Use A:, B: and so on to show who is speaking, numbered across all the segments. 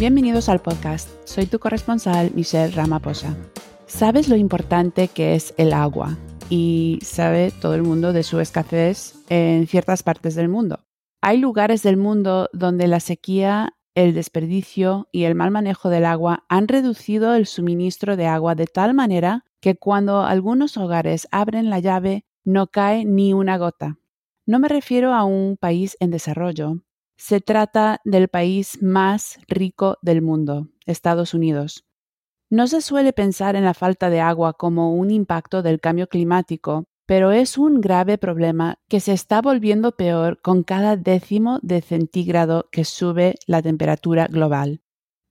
A: Bienvenidos al podcast. Soy tu corresponsal, Michelle Ramaposa. ¿Sabes lo importante que es el agua? Y sabe todo el mundo de su escasez en ciertas partes del mundo. Hay lugares del mundo donde la sequía, el desperdicio y el mal manejo del agua han reducido el suministro de agua de tal manera que cuando algunos hogares abren la llave no cae ni una gota. No me refiero a un país en desarrollo, se trata del país más rico del mundo, Estados Unidos. No se suele pensar en la falta de agua como un impacto del cambio climático, pero es un grave problema que se está volviendo peor con cada décimo de centígrado que sube la temperatura global.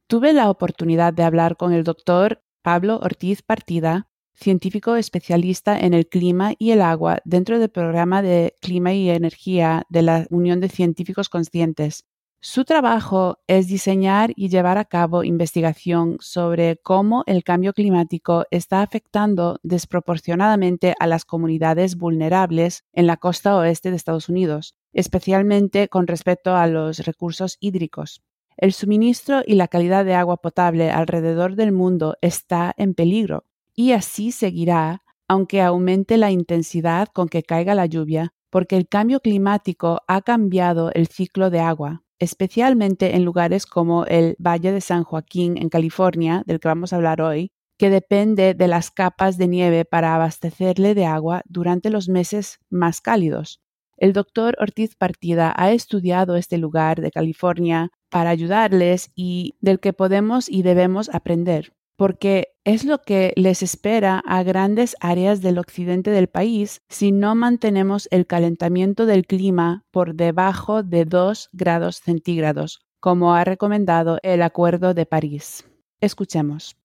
A: Tuve la oportunidad de hablar con el doctor Pablo Ortiz Partida, científico especialista en el clima y el agua dentro del programa de clima y energía de la Unión de Científicos Conscientes. Su trabajo es diseñar y llevar a cabo investigación sobre cómo el cambio climático está afectando desproporcionadamente a las comunidades vulnerables en la costa oeste de Estados Unidos, especialmente con respecto a los recursos hídricos. El suministro y la calidad de agua potable alrededor del mundo está en peligro y así seguirá, aunque aumente la intensidad con que caiga la lluvia, porque el cambio climático ha cambiado el ciclo de agua, especialmente en lugares como el Valle de San Joaquín en California, del que vamos a hablar hoy, que depende de las capas de nieve para abastecerle de agua durante los meses más cálidos. El doctor Ortiz Partida ha estudiado este lugar de California para ayudarles y del que podemos y debemos aprender porque es lo que les espera a grandes áreas del occidente del país si no mantenemos el calentamiento del clima por debajo de 2 grados centígrados, como ha recomendado el Acuerdo de París. Escuchemos.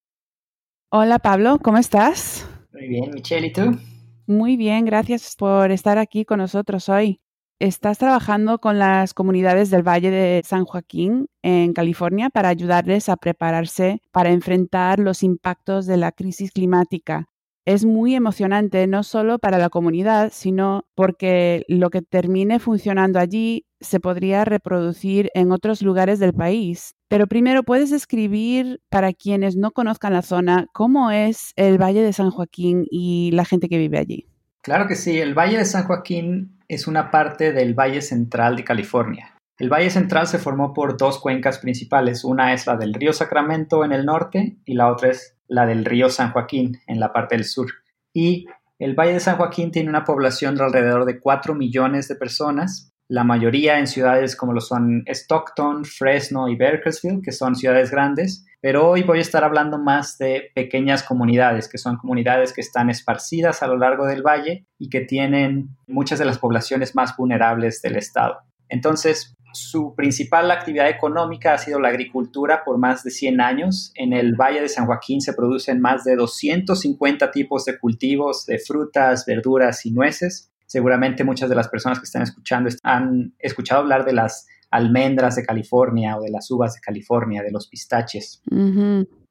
A: Hola Pablo, ¿cómo estás?
B: Muy bien, Michelle, ¿y tú?
A: Muy bien, gracias por estar aquí con nosotros hoy. Estás trabajando con las comunidades del Valle de San Joaquín en California para ayudarles a prepararse para enfrentar los impactos de la crisis climática. Es muy emocionante no solo para la comunidad, sino porque lo que termine funcionando allí se podría reproducir en otros lugares del país. Pero primero, ¿puedes escribir para quienes no conozcan la zona cómo es el Valle de San Joaquín y la gente que vive allí?
B: Claro que sí, el Valle de San Joaquín es una parte del Valle Central de California. El Valle Central se formó por dos cuencas principales, una es la del río Sacramento en el norte y la otra es la del río San Joaquín en la parte del sur. Y el Valle de San Joaquín tiene una población de alrededor de 4 millones de personas la mayoría en ciudades como lo son Stockton, Fresno y Bakersfield, que son ciudades grandes, pero hoy voy a estar hablando más de pequeñas comunidades, que son comunidades que están esparcidas a lo largo del valle y que tienen muchas de las poblaciones más vulnerables del estado. Entonces, su principal actividad económica ha sido la agricultura por más de 100 años. En el Valle de San Joaquín se producen más de 250 tipos de cultivos de frutas, verduras y nueces. Seguramente muchas de las personas que están escuchando han escuchado hablar de las almendras de California o de las uvas de California, de los pistaches.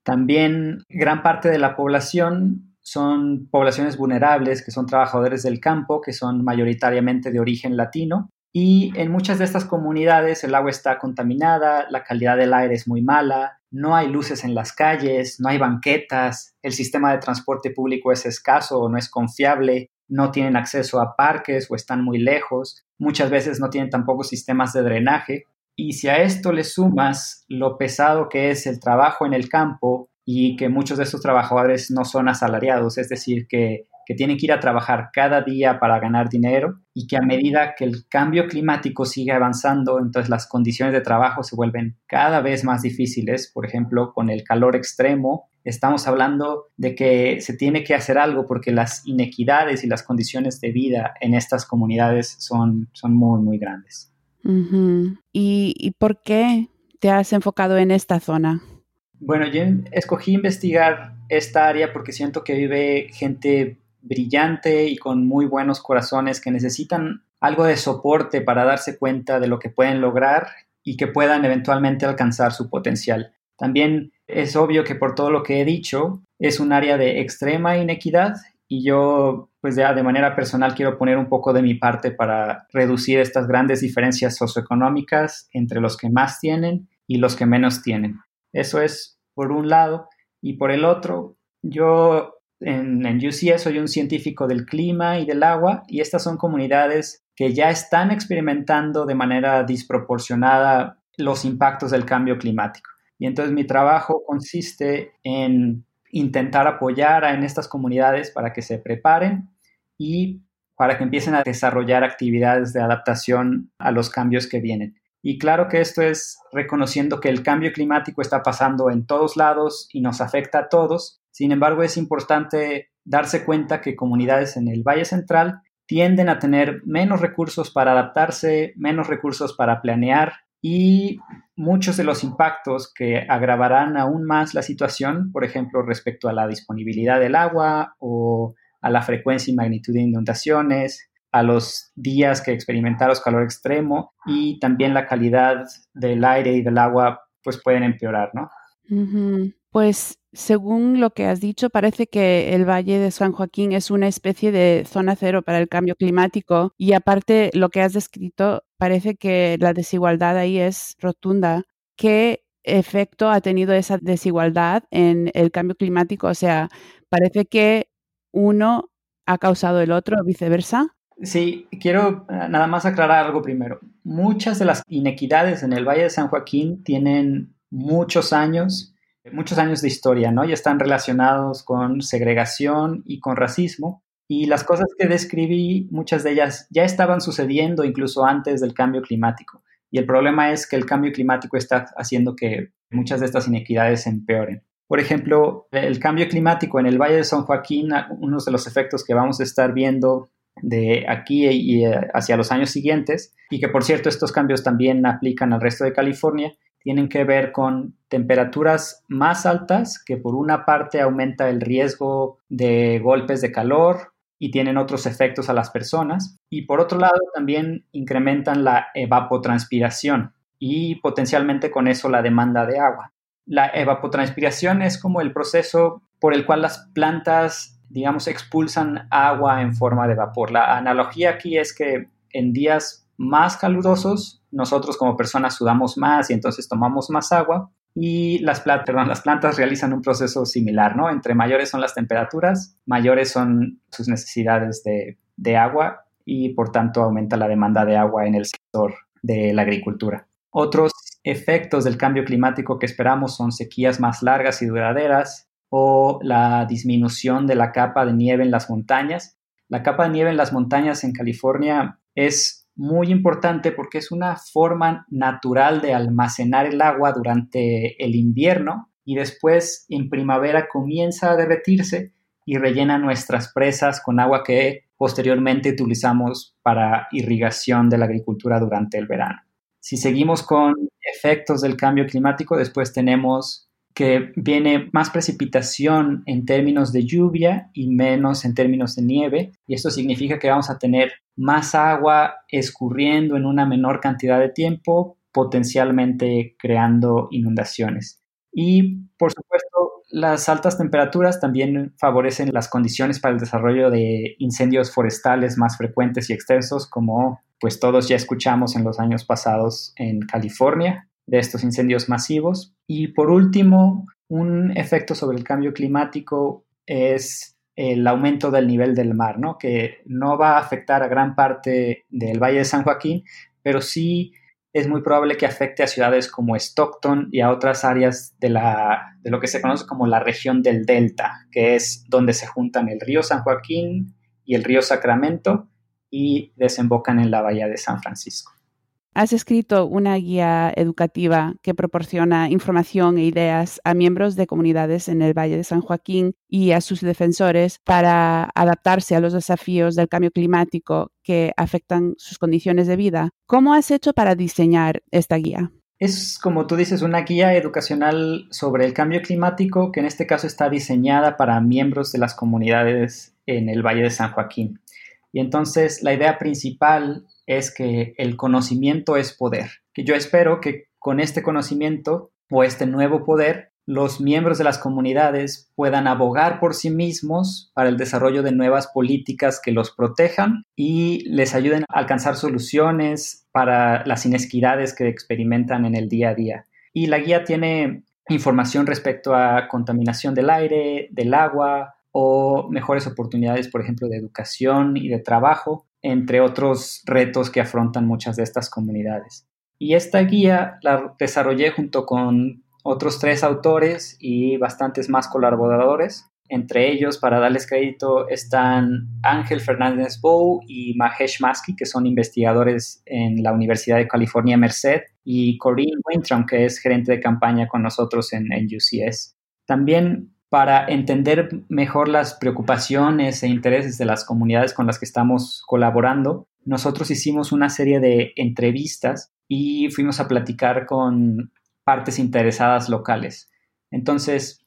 B: También gran parte de la población son poblaciones vulnerables, que son trabajadores del campo, que son mayoritariamente de origen latino. Y en muchas de estas comunidades el agua está contaminada, la calidad del aire es muy mala, no hay luces en las calles, no hay banquetas, el sistema de transporte público es escaso o no es confiable, no tienen acceso a parques o están muy lejos, muchas veces no tienen tampoco sistemas de drenaje. Y si a esto le sumas lo pesado que es el trabajo en el campo y que muchos de estos trabajadores no son asalariados, es decir, que, que tienen que ir a trabajar cada día para ganar dinero y que a medida que el cambio climático sigue avanzando, entonces las condiciones de trabajo se vuelven cada vez más difíciles, por ejemplo, con el calor extremo estamos hablando de que se tiene que hacer algo porque las inequidades y las condiciones de vida en estas comunidades son, son muy, muy grandes.
A: ¿Y, ¿Y por qué te has enfocado en esta zona?
B: Bueno, yo escogí investigar esta área porque siento que vive gente brillante y con muy buenos corazones que necesitan algo de soporte para darse cuenta de lo que pueden lograr y que puedan eventualmente alcanzar su potencial. También es obvio que por todo lo que he dicho, es un área de extrema inequidad y yo, pues ya de manera personal, quiero poner un poco de mi parte para reducir estas grandes diferencias socioeconómicas entre los que más tienen y los que menos tienen. Eso es por un lado. Y por el otro, yo en, en UCS soy un científico del clima y del agua y estas son comunidades que ya están experimentando de manera disproporcionada los impactos del cambio climático. Y entonces mi trabajo consiste en intentar apoyar a, en estas comunidades para que se preparen y para que empiecen a desarrollar actividades de adaptación a los cambios que vienen. Y claro que esto es reconociendo que el cambio climático está pasando en todos lados y nos afecta a todos. Sin embargo, es importante darse cuenta que comunidades en el Valle Central tienden a tener menos recursos para adaptarse, menos recursos para planear y muchos de los impactos que agravarán aún más la situación, por ejemplo, respecto a la disponibilidad del agua o a la frecuencia y magnitud de inundaciones, a los días que experimentaros calor extremo y también la calidad del aire y del agua pues pueden empeorar, ¿no?
A: Pues según lo que has dicho, parece que el Valle de San Joaquín es una especie de zona cero para el cambio climático y aparte lo que has descrito, parece que la desigualdad ahí es rotunda. ¿Qué efecto ha tenido esa desigualdad en el cambio climático? O sea, parece que uno ha causado el otro, viceversa.
B: Sí, quiero eh, nada más aclarar algo primero. Muchas de las inequidades en el Valle de San Joaquín tienen muchos años muchos años de historia, ¿no? Y están relacionados con segregación y con racismo. Y las cosas que describí, muchas de ellas ya estaban sucediendo incluso antes del cambio climático. Y el problema es que el cambio climático está haciendo que muchas de estas inequidades empeoren. Por ejemplo, el cambio climático en el Valle de San Joaquín, uno de los efectos que vamos a estar viendo de aquí y eh, hacia los años siguientes, y que por cierto estos cambios también aplican al resto de California, tienen que ver con temperaturas más altas, que por una parte aumenta el riesgo de golpes de calor y tienen otros efectos a las personas, y por otro lado también incrementan la evapotranspiración y potencialmente con eso la demanda de agua. La evapotranspiración es como el proceso por el cual las plantas, digamos, expulsan agua en forma de vapor. La analogía aquí es que en días más calurosos nosotros como personas sudamos más y entonces tomamos más agua y las, plantas, las plantas realizan un proceso similar, ¿no? Entre mayores son las temperaturas, mayores son sus necesidades de, de agua y por tanto aumenta la demanda de agua en el sector de la agricultura. Otros efectos del cambio climático que esperamos son sequías más largas y duraderas o la disminución de la capa de nieve en las montañas. La capa de nieve en las montañas en California es muy importante porque es una forma natural de almacenar el agua durante el invierno y después en primavera comienza a derretirse y rellena nuestras presas con agua que posteriormente utilizamos para irrigación de la agricultura durante el verano. Si seguimos con efectos del cambio climático, después tenemos que viene más precipitación en términos de lluvia y menos en términos de nieve, y esto significa que vamos a tener más agua escurriendo en una menor cantidad de tiempo, potencialmente creando inundaciones. Y, por supuesto, las altas temperaturas también favorecen las condiciones para el desarrollo de incendios forestales más frecuentes y extensos, como pues todos ya escuchamos en los años pasados en California, de estos incendios masivos. Y por último, un efecto sobre el cambio climático es el aumento del nivel del mar, ¿no? que no va a afectar a gran parte del Valle de San Joaquín, pero sí es muy probable que afecte a ciudades como Stockton y a otras áreas de, la, de lo que se conoce como la región del Delta, que es donde se juntan el río San Joaquín y el río Sacramento y desembocan en la bahía de San Francisco.
A: Has escrito una guía educativa que proporciona información e ideas a miembros de comunidades en el Valle de San Joaquín y a sus defensores para adaptarse a los desafíos del cambio climático que afectan sus condiciones de vida. ¿Cómo has hecho para diseñar esta guía?
B: Es, como tú dices, una guía educacional sobre el cambio climático que en este caso está diseñada para miembros de las comunidades en el Valle de San Joaquín. Y entonces la idea principal es que el conocimiento es poder, que yo espero que con este conocimiento o este nuevo poder los miembros de las comunidades puedan abogar por sí mismos para el desarrollo de nuevas políticas que los protejan y les ayuden a alcanzar soluciones para las inesquidades que experimentan en el día a día. Y la guía tiene información respecto a contaminación del aire, del agua o mejores oportunidades, por ejemplo, de educación y de trabajo, entre otros retos que afrontan muchas de estas comunidades. Y esta guía la desarrollé junto con otros tres autores y bastantes más colaboradores. Entre ellos, para darles crédito, están Ángel Fernández Bow y Mahesh Maski, que son investigadores en la Universidad de California Merced, y Corinne Wintram, que es gerente de campaña con nosotros en, en UCS. También para entender mejor las preocupaciones e intereses de las comunidades con las que estamos colaborando, nosotros hicimos una serie de entrevistas y fuimos a platicar con partes interesadas locales. Entonces,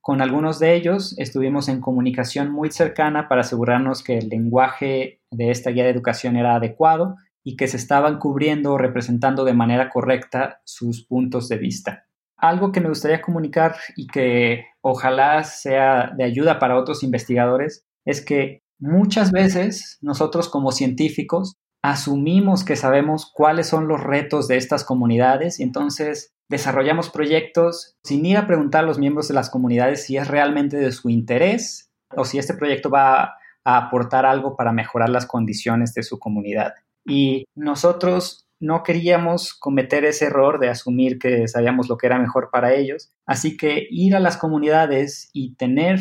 B: con algunos de ellos estuvimos en comunicación muy cercana para asegurarnos que el lenguaje de esta guía de educación era adecuado y que se estaban cubriendo o representando de manera correcta sus puntos de vista. Algo que me gustaría comunicar y que ojalá sea de ayuda para otros investigadores es que muchas veces nosotros como científicos asumimos que sabemos cuáles son los retos de estas comunidades y entonces desarrollamos proyectos sin ir a preguntar a los miembros de las comunidades si es realmente de su interés o si este proyecto va a aportar algo para mejorar las condiciones de su comunidad. Y nosotros no queríamos cometer ese error de asumir que sabíamos lo que era mejor para ellos. Así que ir a las comunidades y tener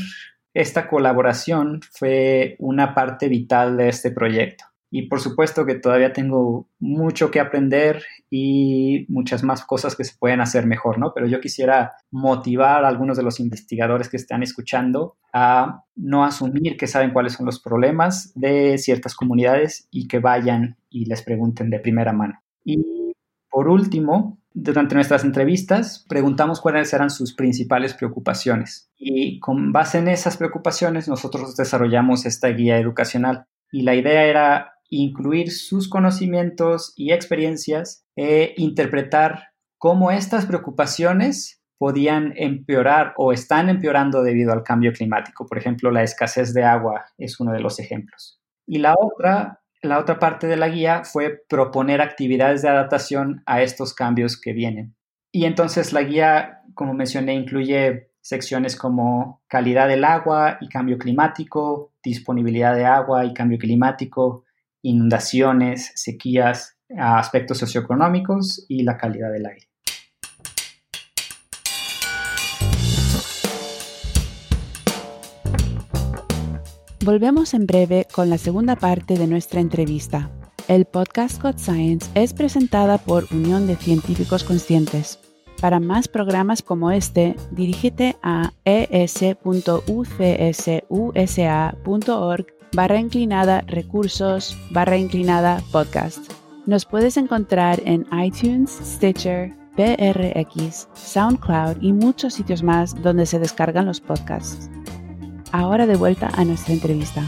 B: esta colaboración fue una parte vital de este proyecto. Y por supuesto que todavía tengo mucho que aprender y muchas más cosas que se pueden hacer mejor, ¿no? Pero yo quisiera motivar a algunos de los investigadores que están escuchando a no asumir que saben cuáles son los problemas de ciertas comunidades y que vayan y les pregunten de primera mano. Y por último, durante nuestras entrevistas preguntamos cuáles eran sus principales preocupaciones y con base en esas preocupaciones nosotros desarrollamos esta guía educacional y la idea era incluir sus conocimientos y experiencias e interpretar cómo estas preocupaciones podían empeorar o están empeorando debido al cambio climático. Por ejemplo, la escasez de agua es uno de los ejemplos. Y la otra la otra parte de la guía fue proponer actividades de adaptación a estos cambios que vienen. Y entonces la guía, como mencioné, incluye secciones como calidad del agua y cambio climático, disponibilidad de agua y cambio climático, inundaciones, sequías, aspectos socioeconómicos y la calidad del aire.
A: Volvemos en breve con la segunda parte de nuestra entrevista. El podcast Code Science es presentada por Unión de Científicos Conscientes. Para más programas como este, dirígete a es.ucsusa.org barra inclinada recursos barra inclinada podcast. Nos puedes encontrar en iTunes, Stitcher, PRX, SoundCloud y muchos sitios más donde se descargan los podcasts. Ahora de vuelta a nuestra entrevista.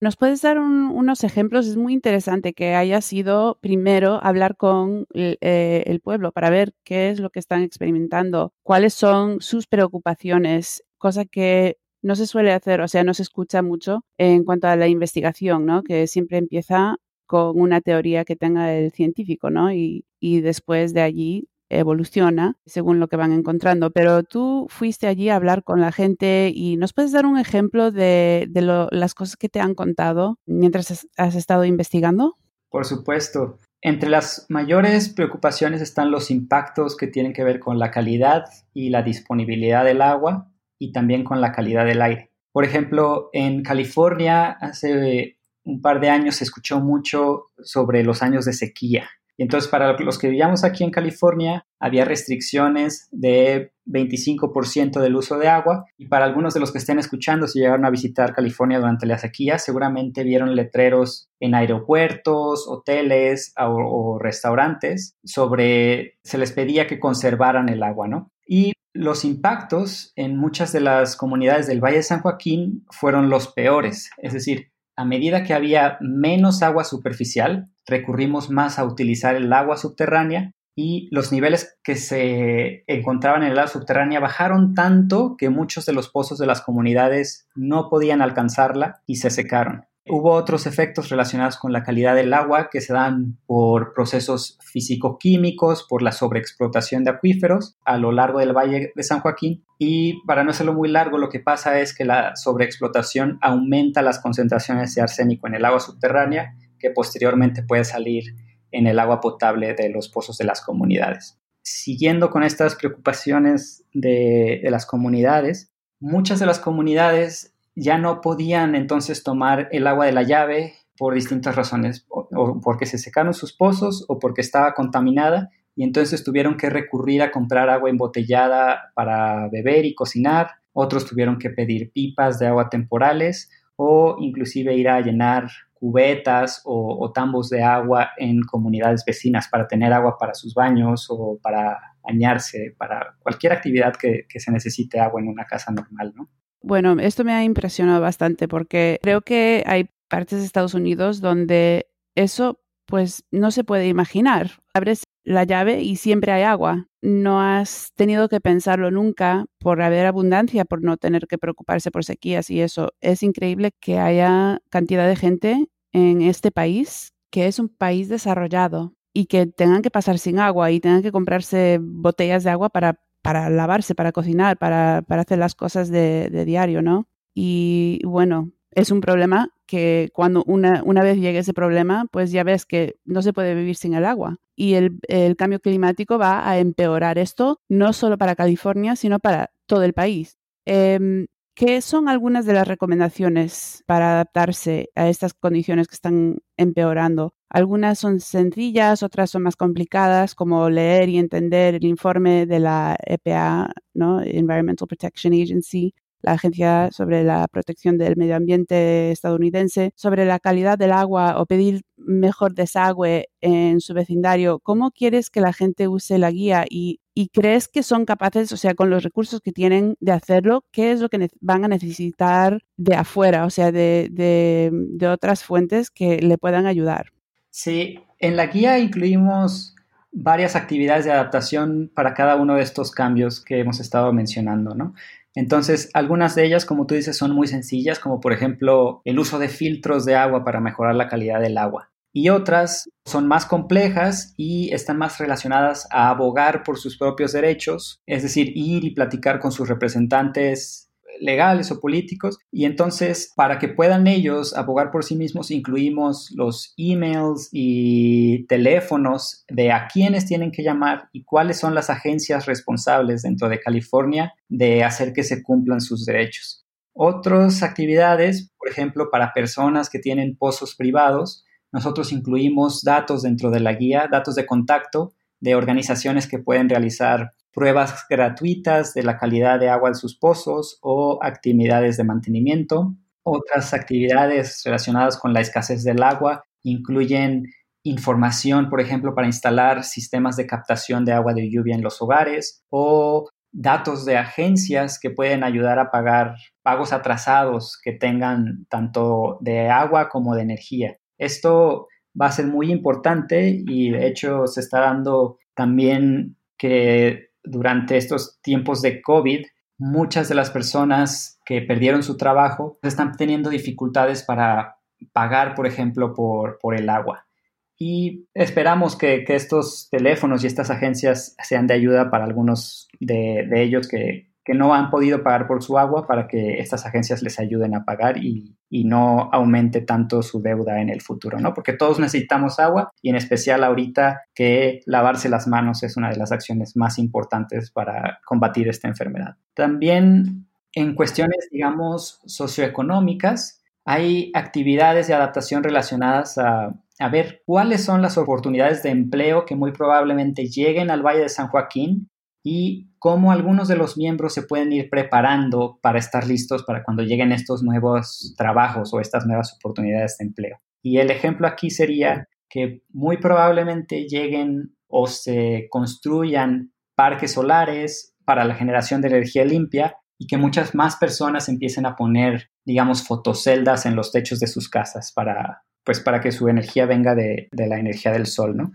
A: ¿Nos puedes dar unos ejemplos? Es muy interesante que haya sido primero hablar con eh, el, pueblo para ver qué es lo que están experimentando, cuáles son sus preocupaciones, cosa que no se suele hacer, o sea, no se escucha mucho en cuanto a la investigación, ¿no? Que siempre empieza con una teoría que tenga el científico, ¿no? Y, y después de allí evoluciona según lo que van encontrando, pero tú fuiste allí a hablar con la gente y nos puedes dar un ejemplo de, las cosas que te han contado mientras has estado investigando.
B: Por supuesto. Entre las mayores preocupaciones están los impactos que tienen que ver con la calidad y la disponibilidad del agua y también con la calidad del aire. Por ejemplo, en California hace un par de años se escuchó mucho sobre los años de sequía y entonces para los que vivíamos aquí en California había restricciones de 25% del uso de agua y para algunos de los que estén escuchando si llegaron a visitar California durante la sequía seguramente vieron letreros en aeropuertos, hoteles o, restaurantes sobre se les pedía que conservaran el agua, ¿no? Y los impactos en muchas de las comunidades del Valle de San Joaquín fueron los peores, es decir, a medida que había menos agua superficial, recurrimos más a utilizar el agua subterránea y los niveles que se encontraban en el agua subterránea bajaron tanto que muchos de los pozos de las comunidades no podían alcanzarla y se secaron. Hubo otros efectos relacionados con la calidad del agua que se dan por procesos físico-químicos, por la sobreexplotación de acuíferos a lo largo del Valle de San Joaquín. Y para no hacerlo muy largo, lo que pasa es que la sobreexplotación aumenta las concentraciones de arsénico en el agua subterránea, que posteriormente puede salir en el agua potable de los pozos de las comunidades. Siguiendo con estas preocupaciones de, de las comunidades, muchas de las comunidades ya no podían entonces tomar el agua de la llave por distintas razones, o, porque se secaron sus pozos o porque estaba contaminada y entonces tuvieron que recurrir a comprar agua embotellada para beber y cocinar, otros tuvieron que pedir pipas de agua temporales o inclusive ir a llenar cubetas o, tambos de agua en comunidades vecinas para tener agua para sus baños o para bañarse, para cualquier actividad que, que se necesite agua en una casa normal, ¿no?
A: Bueno, esto me ha impresionado bastante porque creo que hay partes de Estados Unidos donde eso pues no se puede imaginar. Abres la llave y siempre hay agua. No has tenido que pensarlo nunca por haber abundancia, por no tener que preocuparse por sequías y eso. Es increíble que haya cantidad de gente en este país que es un país desarrollado y que tengan que pasar sin agua y tengan que comprarse botellas de agua para para lavarse, para cocinar, para, hacer las cosas de, diario, ¿no? Y bueno, es un problema que cuando una, una, vez llegue ese problema, pues ya ves que no se puede vivir sin el agua. Y el, cambio climático va a empeorar esto, no solo para California, sino para todo el país. Em, ¿Qué son algunas de las recomendaciones para adaptarse a estas condiciones que están empeorando? Algunas son sencillas, otras son más complicadas, como leer y entender el informe de la EPA, ¿no? Environmental Protection Agency, la Agencia sobre la Protección del Medio Ambiente estadounidense, sobre la calidad del agua o pedir mejor desagüe en su vecindario. ¿Cómo quieres que la gente use la guía y, crees que son capaces, o sea, con los recursos que tienen de hacerlo, qué es lo que van a necesitar de afuera, o sea, de, de otras fuentes que le puedan ayudar?
B: Sí, en la guía incluimos varias actividades de adaptación para cada uno de estos cambios que hemos estado mencionando, ¿no? Entonces, algunas de ellas, como tú dices, son muy sencillas, como por ejemplo el uso de filtros de agua para mejorar la calidad del agua. Y otras son más complejas y están más relacionadas a abogar por sus propios derechos, es decir, ir y platicar con sus representantes legales o políticos. Y entonces, para que puedan ellos abogar por sí mismos, incluimos los emails y teléfonos de a quiénes tienen que llamar y cuáles son las agencias responsables dentro de California de hacer que se cumplan sus derechos. Otras actividades, por ejemplo, para personas que tienen pozos privados, nosotros incluimos datos dentro de la guía, datos de contacto de organizaciones que pueden realizar pruebas gratuitas de la calidad de agua de sus pozos o actividades de mantenimiento. Otras actividades relacionadas con la escasez del agua incluyen información, por ejemplo, para instalar sistemas de captación de agua de lluvia en los hogares o datos de agencias que pueden ayudar a pagar pagos atrasados que tengan tanto de agua como de energía. Esto va a ser muy importante y de hecho se está dando también que durante estos tiempos de COVID, muchas de las personas que perdieron su trabajo están teniendo dificultades para pagar, por ejemplo, por, por el agua. Y esperamos que, estos teléfonos y estas agencias sean de ayuda para algunos de, de ellos que, que no han podido pagar por su agua para que estas agencias les ayuden a pagar y, no aumente tanto su deuda en el futuro, ¿no? Porque todos necesitamos agua y en especial ahorita que lavarse las manos es una de las acciones más importantes para combatir esta enfermedad. También en cuestiones, digamos, socioeconómicas, hay actividades de adaptación relacionadas a, a ver cuáles son las oportunidades de empleo que muy probablemente lleguen al Valle de San Joaquín y cómo algunos de los miembros se pueden ir preparando para estar listos para cuando lleguen estos nuevos trabajos o estas nuevas oportunidades de empleo. Y el ejemplo aquí sería que muy probablemente lleguen o se construyan parques solares para la generación de energía limpia y que muchas más personas empiecen a poner, digamos, fotoceldas en los techos de sus casas para, pues, para que su energía venga de, de la energía del sol, ¿no?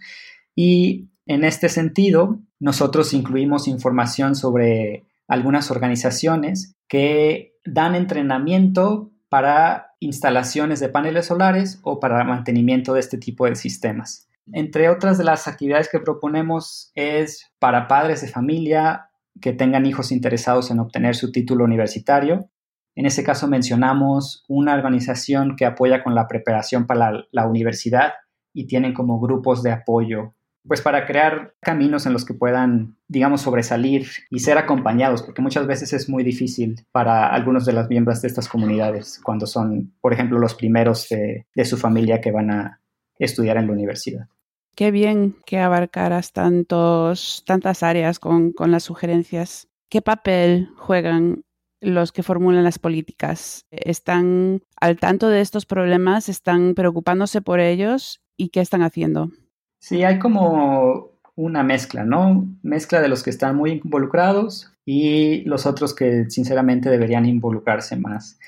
B: Y en este sentido, nosotros incluimos información sobre algunas organizaciones que dan entrenamiento para instalaciones de paneles solares o para mantenimiento de este tipo de sistemas. Entre otras de las actividades que proponemos es para padres de familia que tengan hijos interesados en obtener su título universitario. En ese caso mencionamos una organización que apoya con la preparación para la, universidad y tienen como grupos de apoyo pues para crear caminos en los que puedan, digamos, sobresalir y ser acompañados, porque muchas veces es muy difícil para algunos de las miembros de estas comunidades cuando son, por ejemplo, los primeros de, su familia que van a estudiar en la universidad.
A: Qué bien que abarcaras tantos, tantas áreas con, con las sugerencias. ¿Qué papel juegan los que formulan las políticas? ¿Están al tanto de estos problemas? ¿Están preocupándose por ellos? ¿Y qué están haciendo?
B: Sí, hay como una mezcla, ¿no? Mezcla de los que están muy involucrados y los otros que sinceramente deberían involucrarse más.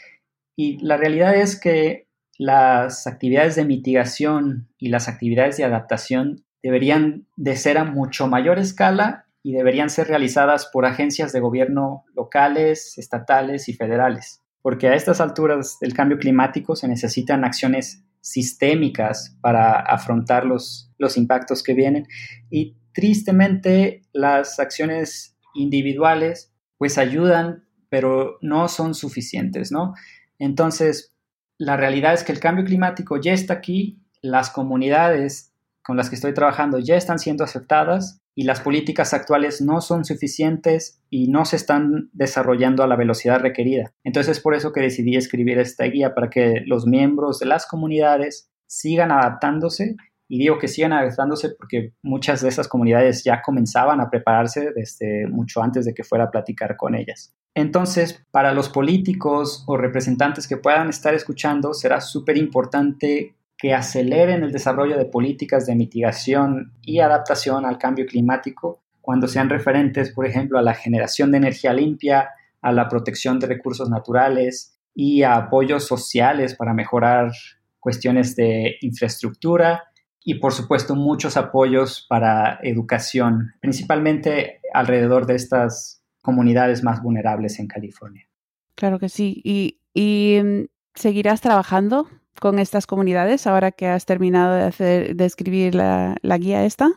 B: Y la realidad es que las actividades de mitigación y las actividades de adaptación deberían de ser a mucho mayor escala y deberían ser realizadas por agencias de gobierno locales, estatales y federales, porque a estas alturas del cambio climático se necesitan acciones sistémicas para afrontar los, los impactos que vienen. Y tristemente las acciones individuales pues ayudan, pero no son suficientes, ¿no? Entonces, la realidad es que el cambio climático ya está aquí, las comunidades con las que estoy trabajando ya están siendo aceptadas y las políticas actuales no son suficientes y no se están desarrollando a la velocidad requerida. Entonces es por eso que decidí escribir esta guía para que los miembros de las comunidades sigan adaptándose y digo que sigan adaptándose porque muchas de esas comunidades ya comenzaban a prepararse desde mucho antes de que fuera a platicar con ellas. Entonces, para los políticos o representantes que puedan estar escuchando, será súper importante que aceleren el desarrollo de políticas de mitigación y adaptación al cambio climático cuando sean referentes, por ejemplo, a la generación de energía limpia, a la protección de recursos naturales y a apoyos sociales para mejorar cuestiones de infraestructura y, por supuesto, muchos apoyos para educación, principalmente alrededor de estas comunidades más vulnerables en California.
A: Claro que sí. ¿Y, y mm, seguirás trabajando con estas comunidades ahora que has terminado de, hacer, escribir la, la guía esta?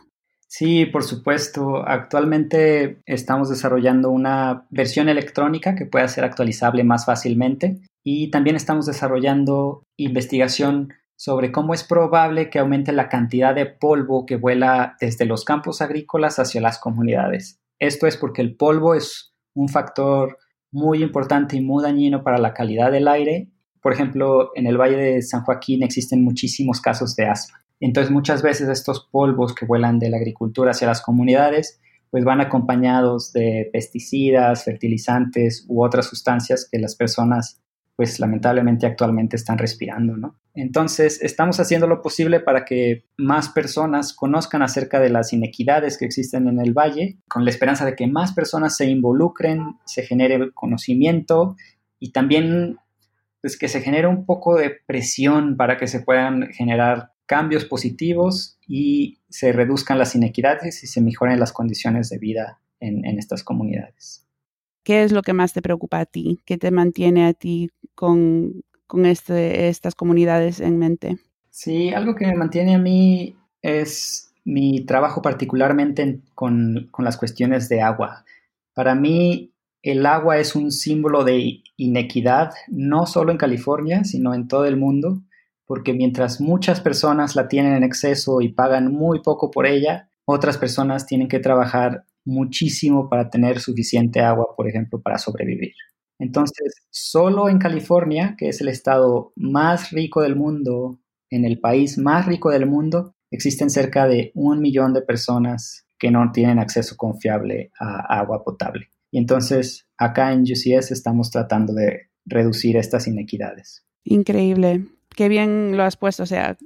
B: Sí, por supuesto. Actualmente estamos desarrollando una versión electrónica que pueda ser actualizable más fácilmente y también estamos desarrollando investigación sobre cómo es probable que aumente la cantidad de polvo que vuela desde los campos agrícolas hacia las comunidades. Esto es porque el polvo es un factor muy importante y muy dañino para la calidad del aire por ejemplo, en el Valle de San Joaquín existen muchísimos casos de asma. Entonces, muchas veces estos polvos que vuelan de la agricultura hacia las comunidades, pues van acompañados de pesticidas, fertilizantes u otras sustancias que las personas, pues lamentablemente actualmente están respirando, ¿no? Entonces, estamos haciendo lo posible para que más personas conozcan acerca de las inequidades que existen en el valle, con la esperanza de que más personas se involucren, se genere conocimiento y también pues que se genere un poco de presión para que se puedan generar cambios positivos y se reduzcan las inequidades y se mejoren las condiciones de vida en, estas comunidades.
A: ¿Qué es lo que más te preocupa a ti? ¿Qué te mantiene a ti con, este, estas comunidades en mente?
B: Sí, algo que me mantiene a mí es mi trabajo particularmente con, con las cuestiones de agua. Para mí, el agua es un símbolo de inequidad, no solo en California, sino en todo el mundo, porque mientras muchas personas la tienen en exceso y pagan muy poco por ella, otras personas tienen que trabajar muchísimo para tener suficiente agua, por ejemplo, para sobrevivir. Entonces, solo en California, que es el estado más rico del mundo, en el país más rico del mundo, existen cerca de un millón de personas que no tienen acceso confiable a agua potable. Y entonces acá en UCS estamos tratando de reducir estas inequidades.
A: Increíble. Qué bien lo has puesto. O sea,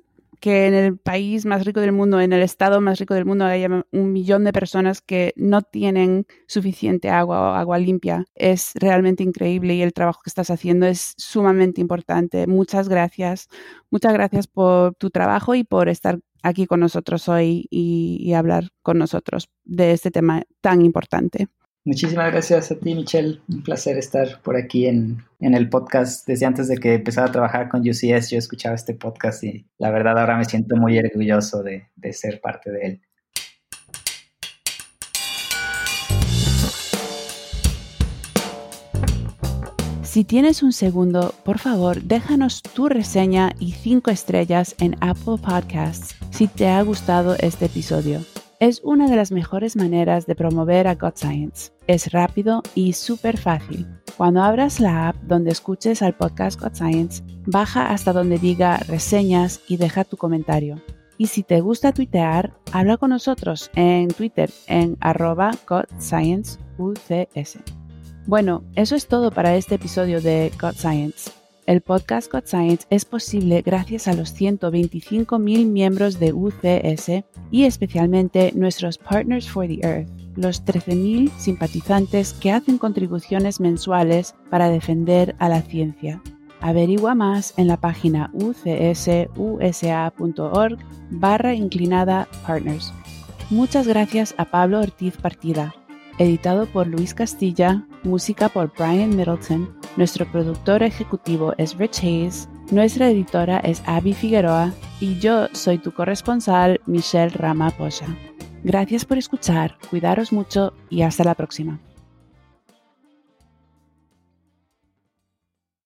A: que en el país más rico del mundo, en el estado más rico del mundo, haya un millón de personas que no tienen suficiente agua o agua limpia. Es realmente increíble y el trabajo que estás haciendo es sumamente importante. Muchas gracias. Muchas gracias por tu trabajo y por estar aquí con nosotros hoy y, y hablar con nosotros de este tema tan importante.
B: Muchísimas gracias a ti, Michelle. Un placer estar por aquí en, el podcast. Desde antes de que empezara a trabajar con UCS, yo escuchaba este podcast y la verdad ahora me siento muy orgulloso de, de ser parte de él.
A: Si tienes un segundo, por favor, déjanos tu reseña y cinco estrellas en Apple Podcasts si te ha gustado este episodio. Es una de las mejores maneras de promover a God Science. Es rápido y súper fácil. Cuando abras la app donde escuches al podcast God Science, baja hasta donde diga reseñas y deja tu comentario. Y si te gusta tuitear, habla con nosotros en Twitter en arroba GodScienceUCS. Bueno, eso es todo para este episodio de God Science. El podcast God Science es posible gracias a los 125.000 miembros de UCS y especialmente nuestros Partners for the Earth, los 13.000 simpatizantes que hacen contribuciones mensuales para defender a la ciencia. Averigua más en la página ucsusa.org barra inclinada partners. Muchas gracias a Pablo Ortiz Partida, editado por Luis Castilla, música por Brian Middleton, nuestro productor ejecutivo es Rich Hayes, nuestra editora es Abby Figueroa y yo soy tu corresponsal Michelle Rama Posha. Gracias por escuchar, cuidaros mucho y hasta la próxima.